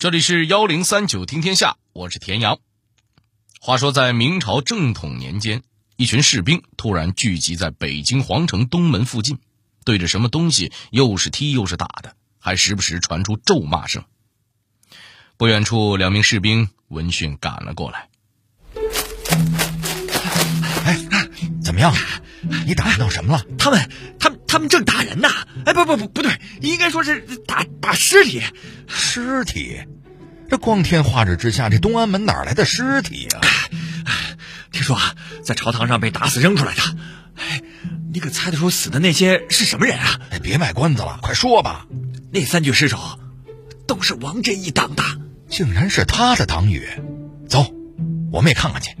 这里是幺零三九听天下，我是田阳。话说，在明朝正统年间，一群士兵突然聚集在北京皇城东门附近，对着什么东西又是踢又是打的，还时不时传出咒骂声。不远处，两名士兵闻讯赶了过来。哎，怎么样？你打闹什么了？他们，他们，他们正打人呢！哎，不不不，不对，应该说是打打尸体。尸体？这光天化日之下，这东安门哪来的尸体啊？听说啊在朝堂上被打死扔出来的。哎，你可猜得出死的那些是什么人啊？哎，别卖关子了，快说吧。那三具尸首都是王振一党的，竟然是他的党羽。走，我们也看看去。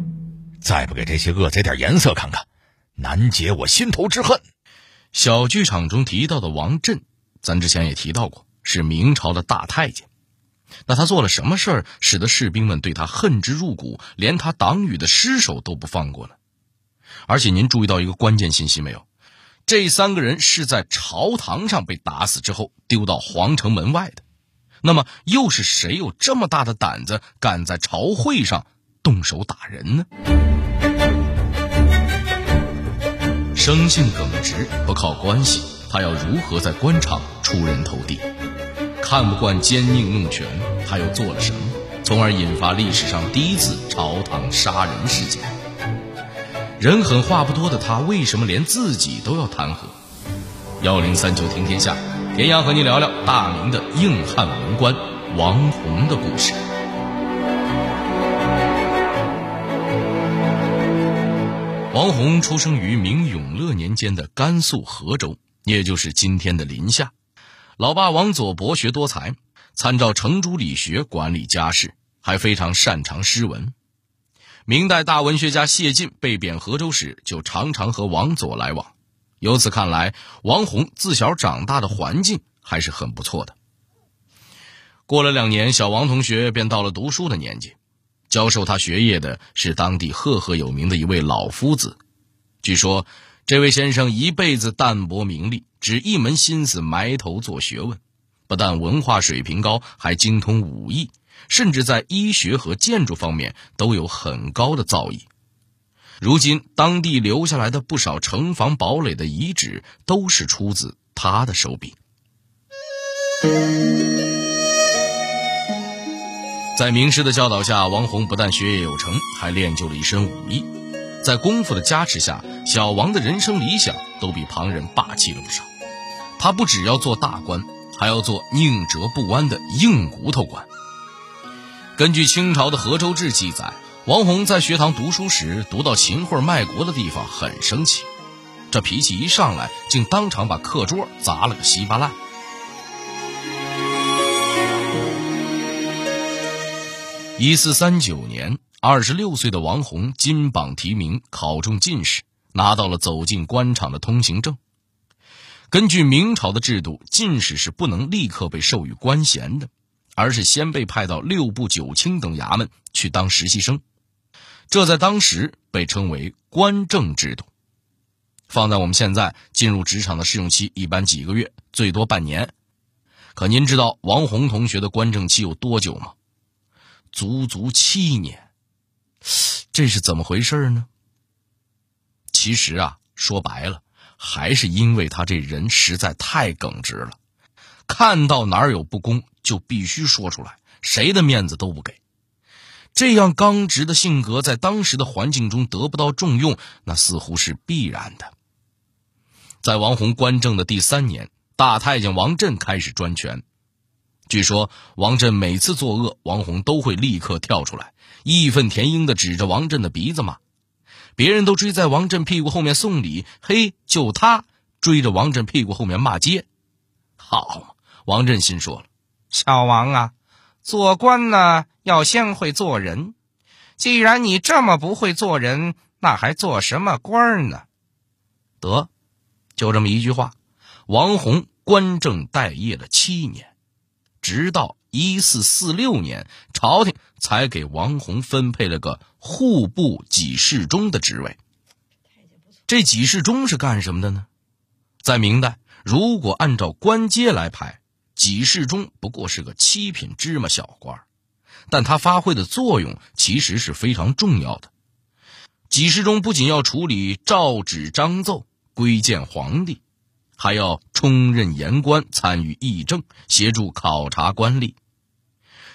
再不给这些恶贼点颜色看看，难解我心头之恨。小剧场中提到的王振，咱之前也提到过，是明朝的大太监。那他做了什么事儿，使得士兵们对他恨之入骨，连他党羽的尸首都不放过呢？而且您注意到一个关键信息没有？这三个人是在朝堂上被打死之后丢到皇城门外的。那么又是谁有这么大的胆子，敢在朝会上动手打人呢？生性耿直，不靠关系，他要如何在官场出人头地？看不惯奸佞弄权，他又做了什么，从而引发历史上第一次朝堂杀人事件？人狠话不多的他，为什么连自己都要弹劾？幺零三九听天下，田阳和你聊聊大明的硬汉文官王弘的故事。王弘出生于明永乐年间的甘肃河州，也就是今天的临夏。老爸王佐博学多才，参照程朱理学管理家事，还非常擅长诗文。明代大文学家谢晋被贬河州时，就常常和王佐来往。由此看来，王弘自小长大的环境还是很不错的。过了两年，小王同学便到了读书的年纪，教授他学业的是当地赫赫有名的一位老夫子。据说。这位先生一辈子淡泊名利，只一门心思埋头做学问，不但文化水平高，还精通武艺，甚至在医学和建筑方面都有很高的造诣。如今，当地留下来的不少城防堡垒的遗址，都是出自他的手笔。在名师的教导下，王弘不但学业有成，还练就了一身武艺。在功夫的加持下，小王的人生理想都比旁人霸气了不少。他不只要做大官，还要做宁折不弯的硬骨头官。根据清朝的《河州志》记载，王弘在学堂读书时，读到秦桧卖国的地方，很生气，这脾气一上来，竟当场把课桌砸了个稀巴烂。一四三九年。二十六岁的王弘金榜题名，考中进士，拿到了走进官场的通行证。根据明朝的制度，进士是不能立刻被授予官衔的，而是先被派到六部九卿等衙门去当实习生。这在当时被称为官正制度。放在我们现在，进入职场的试用期一般几个月，最多半年。可您知道王宏同学的官正期有多久吗？足足七年。这是怎么回事呢？其实啊，说白了，还是因为他这人实在太耿直了，看到哪儿有不公就必须说出来，谁的面子都不给。这样刚直的性格，在当时的环境中得不到重用，那似乎是必然的。在王弘官政的第三年，大太监王振开始专权。据说王震每次作恶，王红都会立刻跳出来。义愤填膺地指着王震的鼻子骂，别人都追在王震屁股后面送礼，嘿，就他追着王震屁股后面骂街。好嘛，王振心说了：“小王啊，做官呢要先会做人。既然你这么不会做人，那还做什么官呢？”得，就这么一句话，王红官正待业了七年，直到。一四四六年，朝廷才给王弘分配了个户部给事中的职位。这给事中是干什么的呢？在明代，如果按照官阶来排，给事中不过是个七品芝麻小官，但他发挥的作用其实是非常重要的。给事中不仅要处理诏旨章奏、规谏皇帝，还要充任言官，参与议政，协助考察官吏。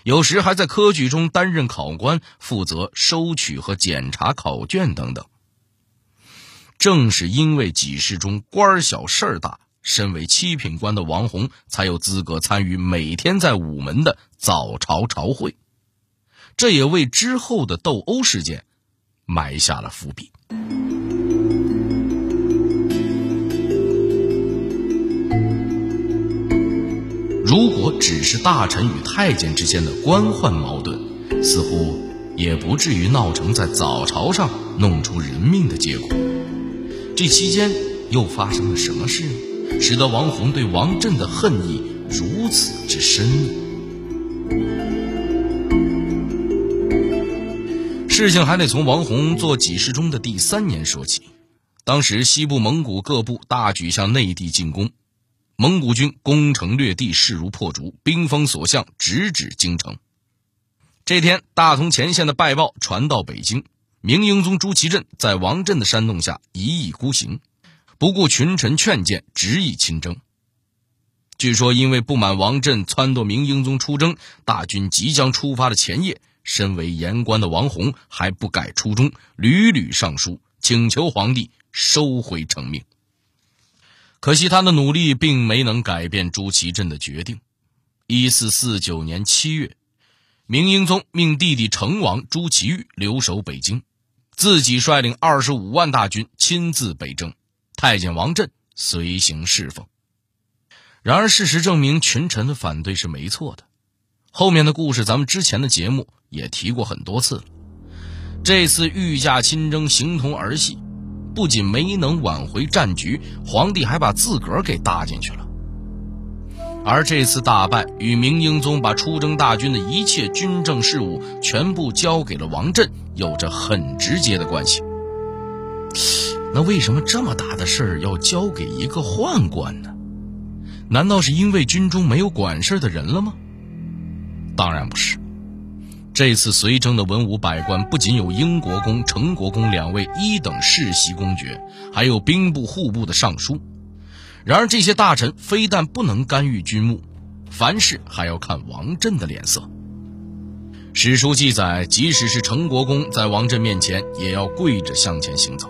有时还在科举中担任考官，负责收取和检查考卷等等。正是因为几事中官小事儿大，身为七品官的王弘才有资格参与每天在午门的早朝朝会，这也为之后的斗殴事件埋下了伏笔。如果只是大臣与太监之间的官宦矛盾，似乎也不至于闹成在早朝上弄出人命的结果。这期间又发生了什么事？使得王弘对王振的恨意如此之深呢？事情还得从王弘做给事中的第三年说起。当时西部蒙古各部大举向内地进攻。蒙古军攻城略地，势如破竹，兵锋所向，直指京城。这天，大同前线的败报传到北京，明英宗朱祁镇在王振的煽动下一意孤行，不顾群臣劝谏，执意亲征。据说，因为不满王振撺掇明英宗出征，大军即将出发的前夜，身为言官的王弘还不改初衷，屡屡上书请求皇帝收回成命。可惜他的努力并没能改变朱祁镇的决定。一四四九年七月，明英宗命弟弟成王朱祁钰留守北京，自己率领二十五万大军亲自北征，太监王振随行侍奉。然而事实证明，群臣的反对是没错的。后面的故事咱们之前的节目也提过很多次了。这次御驾亲征，形同儿戏。不仅没能挽回战局，皇帝还把自个儿给搭进去了。而这次大败与明英宗把出征大军的一切军政事务全部交给了王振有着很直接的关系。那为什么这么大的事儿要交给一个宦官呢？难道是因为军中没有管事的人了吗？当然不是。这次随征的文武百官不仅有英国公、成国公两位一等世袭公爵，还有兵部、户部的尚书。然而这些大臣非但不能干预军务，凡事还要看王振的脸色。史书记载，即使是成国公在王振面前也要跪着向前行走，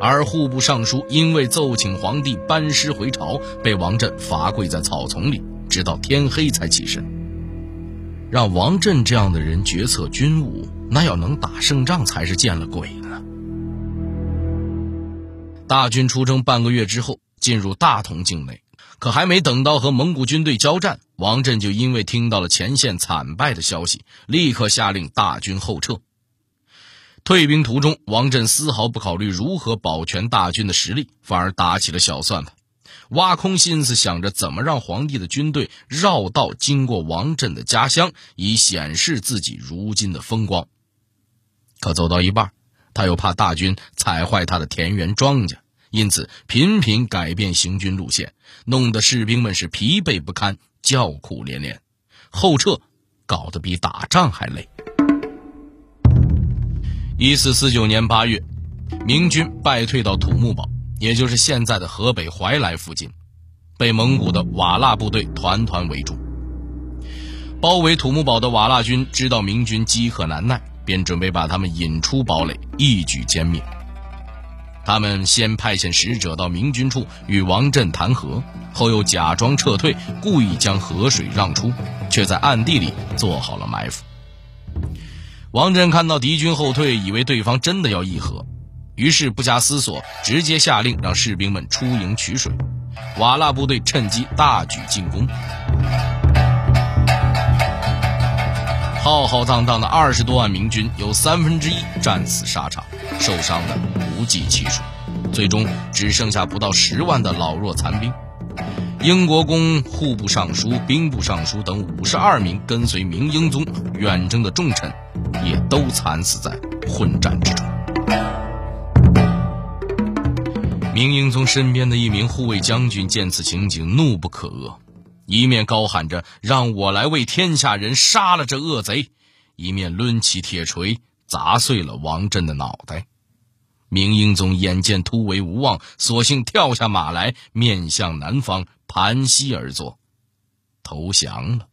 而户部尚书因为奏请皇帝班师回朝，被王振罚跪在草丛里，直到天黑才起身。让王震这样的人决策军务，那要能打胜仗才是见了鬼了。大军出征半个月之后，进入大同境内，可还没等到和蒙古军队交战，王震就因为听到了前线惨败的消息，立刻下令大军后撤。退兵途中，王震丝毫不考虑如何保全大军的实力，反而打起了小算盘。挖空心思想着怎么让皇帝的军队绕道经过王振的家乡，以显示自己如今的风光。可走到一半，他又怕大军踩坏他的田园庄稼，因此频频改变行军路线，弄得士兵们是疲惫不堪，叫苦连连。后撤搞得比打仗还累。一四四九年八月，明军败退到土木堡。也就是现在的河北怀来附近，被蒙古的瓦剌部队团团围住。包围土木堡的瓦剌军知道明军饥渴难耐，便准备把他们引出堡垒，一举歼灭。他们先派遣使者到明军处与王振谈和，后又假装撤退，故意将河水让出，却在暗地里做好了埋伏。王振看到敌军后退，以为对方真的要议和。于是不加思索，直接下令让士兵们出营取水。瓦剌部队趁机大举进攻，浩浩荡荡的二十多万明军，有三分之一战死沙场，受伤的不计其数，最终只剩下不到十万的老弱残兵。英国公、户部尚书、兵部尚书等五十二名跟随明英宗远征的重臣，也都惨死在混战之中。明英宗身边的一名护卫将军见此情景，怒不可遏。一面高喊着“让我来为天下人杀了这恶贼”，一面抡起铁锤砸碎了王振的脑袋。明英宗眼见突围无望，索性跳下马来，面向南方，盘膝而坐，投降了。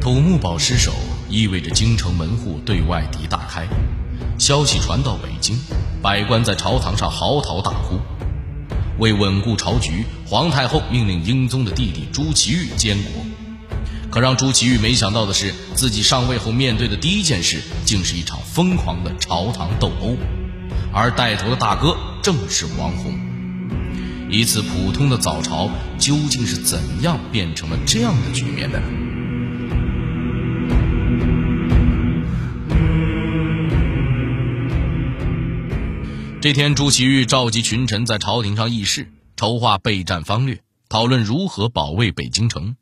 土木堡失守，意味着京城门户对外敌大开。消息传到北京，百官在朝堂上嚎啕大哭。为稳固朝局，皇太后命令英宗的弟弟朱祁钰监国。可让朱祁钰没想到的是，自己上位后面对的第一件事，竟是一场疯狂的朝堂斗殴，而带头的大哥正是王弘。一次普通的早朝，究竟是怎样变成了这样的局面的呢？这天，朱祁钰召集群臣在朝廷上议事，筹划备战方略，讨论如何保卫北京城。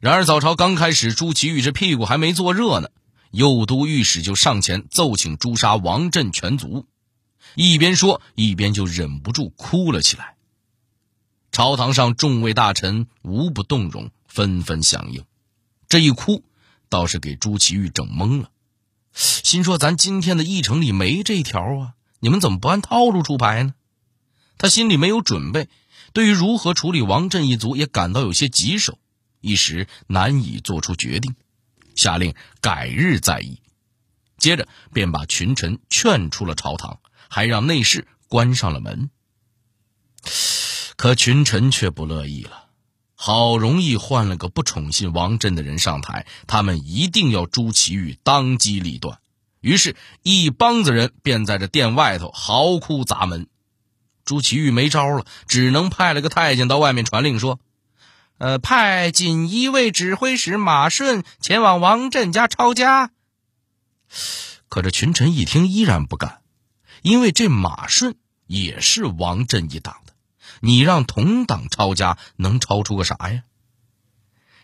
然而早朝刚开始，朱祁钰这屁股还没坐热呢，右都御史就上前奏请诛杀王振全族，一边说一边就忍不住哭了起来。朝堂上众位大臣无不动容，纷纷响应。这一哭，倒是给朱祁钰整懵了，心说：“咱今天的议程里没这条啊。”你们怎么不按套路出牌呢？他心里没有准备，对于如何处理王振一族也感到有些棘手，一时难以做出决定，下令改日再议。接着便把群臣劝出了朝堂，还让内侍关上了门。可群臣却不乐意了，好容易换了个不宠信王振的人上台，他们一定要朱祁钰当机立断。于是，一帮子人便在这殿外头嚎哭砸门。朱祁钰没招了，只能派了个太监到外面传令说：“呃，派锦衣卫指挥使马顺前往王振家抄家。”可这群臣一听，依然不干，因为这马顺也是王振一党的，你让同党抄家，能抄出个啥呀？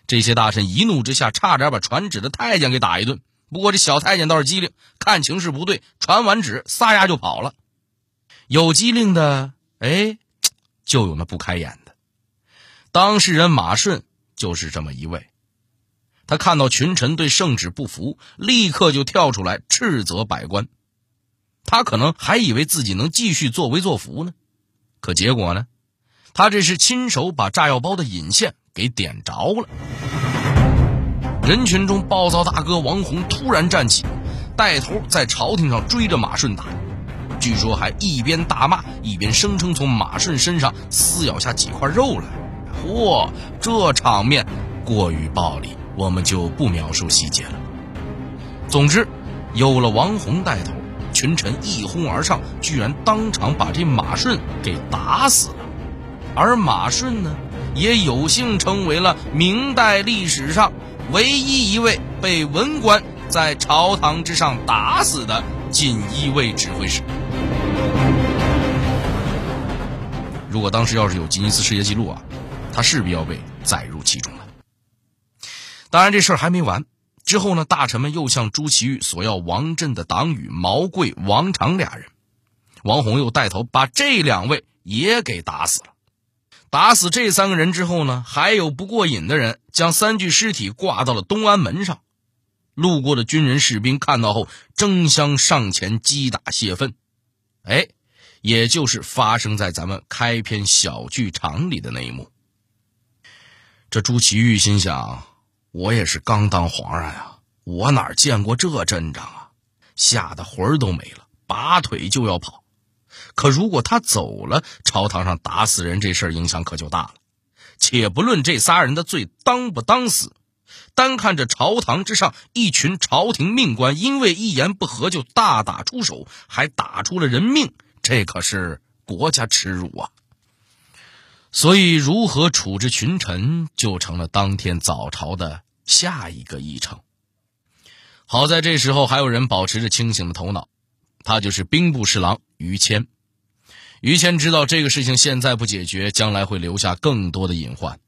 这些大臣一怒之下，差点把传旨的太监给打一顿。不过这小太监倒是机灵，看情势不对，传完旨撒丫就跑了。有机灵的，哎，就有那不开眼的。当事人马顺就是这么一位。他看到群臣对圣旨不服，立刻就跳出来斥责百官。他可能还以为自己能继续作威作福呢，可结果呢？他这是亲手把炸药包的引线给点着了。人群中，暴躁大哥王宏突然站起，带头在朝廷上追着马顺打，据说还一边大骂一边声称从马顺身上撕咬下几块肉来。嚯，这场面过于暴力，我们就不描述细节了。总之，有了王宏带头，群臣一哄而上，居然当场把这马顺给打死了。而马顺呢，也有幸成为了明代历史上。唯一一位被文官在朝堂之上打死的锦衣卫指挥使，如果当时要是有吉尼斯世界纪录啊，他势必要被载入其中了。当然，这事儿还没完。之后呢，大臣们又向朱祁钰索要王振的党羽毛贵、王长俩人，王宏又带头把这两位也给打死了。打死这三个人之后呢，还有不过瘾的人将三具尸体挂到了东安门上。路过的军人士兵看到后，争相上前击打泄愤。哎，也就是发生在咱们开篇小剧场里的那一幕。这朱祁钰心想：我也是刚当皇上呀，我哪见过这阵仗啊？吓得魂都没了，拔腿就要跑。可如果他走了，朝堂上打死人这事儿影响可就大了。且不论这仨人的罪当不当死，单看着朝堂之上一群朝廷命官因为一言不合就大打出手，还打出了人命，这可是国家耻辱啊！所以，如何处置群臣，就成了当天早朝的下一个议程。好在这时候还有人保持着清醒的头脑，他就是兵部侍郎于谦。于谦知道这个事情现在不解决，将来会留下更多的隐患。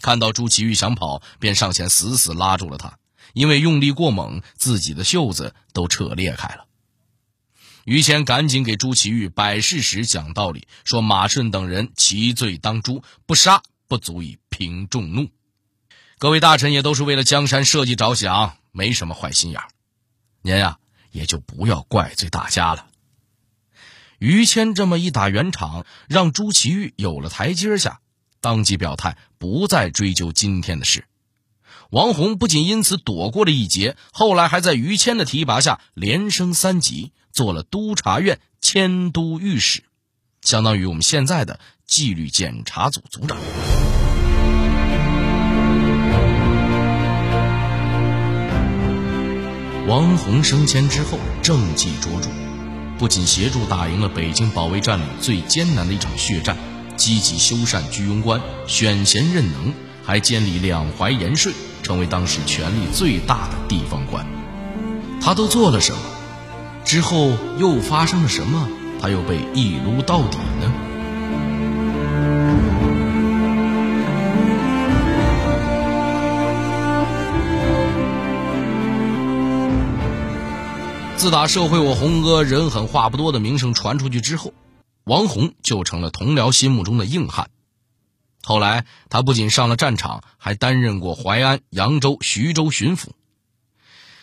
看到朱祁钰想跑，便上前死死拉住了他。因为用力过猛，自己的袖子都扯裂开了。于谦赶紧给朱祁钰摆事实、讲道理，说马顺等人其罪当诛，不杀不足以平众怒。各位大臣也都是为了江山社稷着想，没什么坏心眼您呀也就不要怪罪大家了。于谦这么一打圆场，让朱祁钰有了台阶下，当即表态不再追究今天的事。王弘不仅因此躲过了一劫，后来还在于谦的提拔下连升三级，做了督察院迁都御史，相当于我们现在的纪律检查组组长。王弘升迁之后，政绩卓著。不仅协助打赢了北京保卫战里最艰难的一场血战，积极修缮居庸关，选贤任能，还建立两淮盐税，成为当时权力最大的地方官。他都做了什么？之后又发生了什么？他又被一撸到底呢？自打社会我红哥人狠话不多的名声传出去之后，王弘就成了同僚心目中的硬汉。后来，他不仅上了战场，还担任过淮安、扬州、徐州巡抚。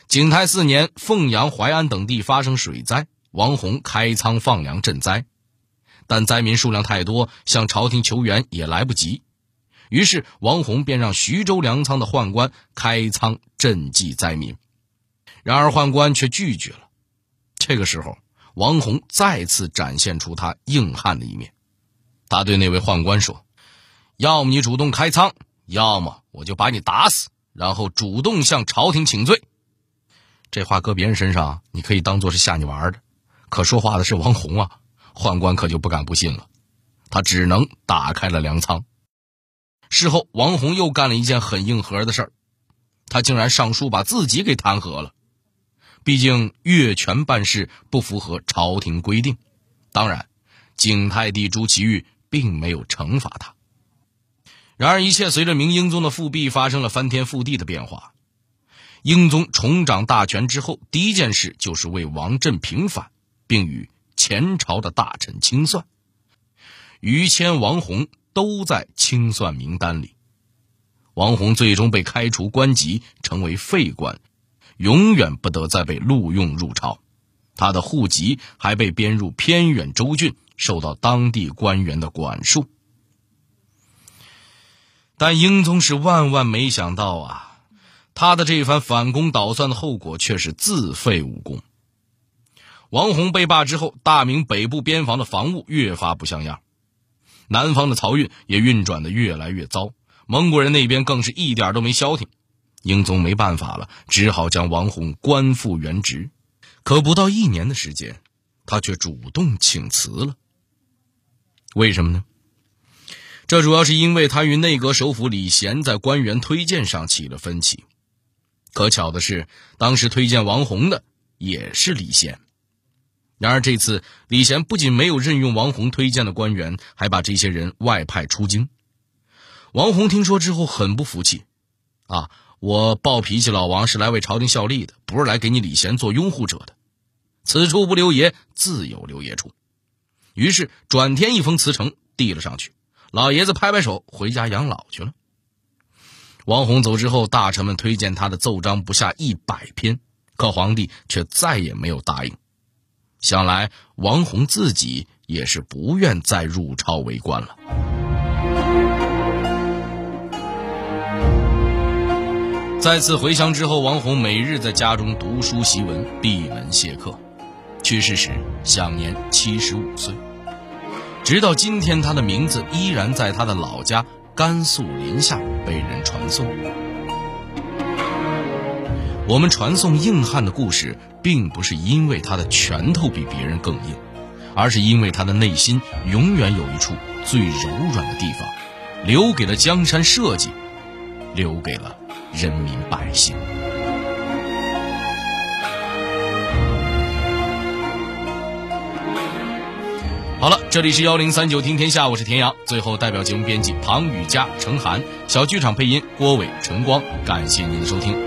景泰四年，凤阳、淮安等地发生水灾，王弘开仓放粮赈灾，但灾民数量太多，向朝廷求援也来不及。于是，王弘便让徐州粮仓的宦官开仓赈济灾民。然而，宦官却拒绝了。这个时候，王弘再次展现出他硬汉的一面。他对那位宦官说：“要么你主动开仓，要么我就把你打死，然后主动向朝廷请罪。”这话搁别人身上，你可以当做是吓你玩的，可说话的是王弘啊，宦官可就不敢不信了。他只能打开了粮仓。事后，王弘又干了一件很硬核的事儿，他竟然上书把自己给弹劾了。毕竟越权办事不符合朝廷规定，当然，景泰帝朱祁钰并没有惩罚他。然而，一切随着明英宗的复辟发生了翻天覆地的变化。英宗重掌大权之后，第一件事就是为王振平反，并与前朝的大臣清算。于谦、王弘都在清算名单里，王弘最终被开除官籍，成为废官。永远不得再被录用入朝，他的户籍还被编入偏远州郡，受到当地官员的管束。但英宗是万万没想到啊，他的这番反攻倒算的后果却是自废武功。王弘被罢之后，大明北部边防的防务越发不像样，南方的漕运也运转的越来越糟，蒙古人那边更是一点都没消停。英宗没办法了，只好将王弘官复原职。可不到一年的时间，他却主动请辞了。为什么呢？这主要是因为他与内阁首辅李贤在官员推荐上起了分歧。可巧的是，当时推荐王弘的也是李贤。然而这次，李贤不仅没有任用王弘推荐的官员，还把这些人外派出京。王弘听说之后很不服气，啊！我暴脾气，老王是来为朝廷效力的，不是来给你李贤做拥护者的。此处不留爷，自有留爷处。于是转天一封辞呈递了上去，老爷子拍拍手，回家养老去了。王弘走之后，大臣们推荐他的奏章不下一百篇，可皇帝却再也没有答应。想来王弘自己也是不愿再入朝为官了。再次回乡之后，王红每日在家中读书习文，闭门谢客。去世时享年七十五岁。直到今天，他的名字依然在他的老家甘肃临夏被人传颂。我们传颂硬汉的故事，并不是因为他的拳头比别人更硬，而是因为他的内心永远有一处最柔软的地方，留给了江山社稷，留给了。人民百姓。好了，这里是幺零三九听天下，我是田阳。最后，代表节目编辑庞雨佳、程涵，小剧场配音郭伟、陈光，感谢您的收听。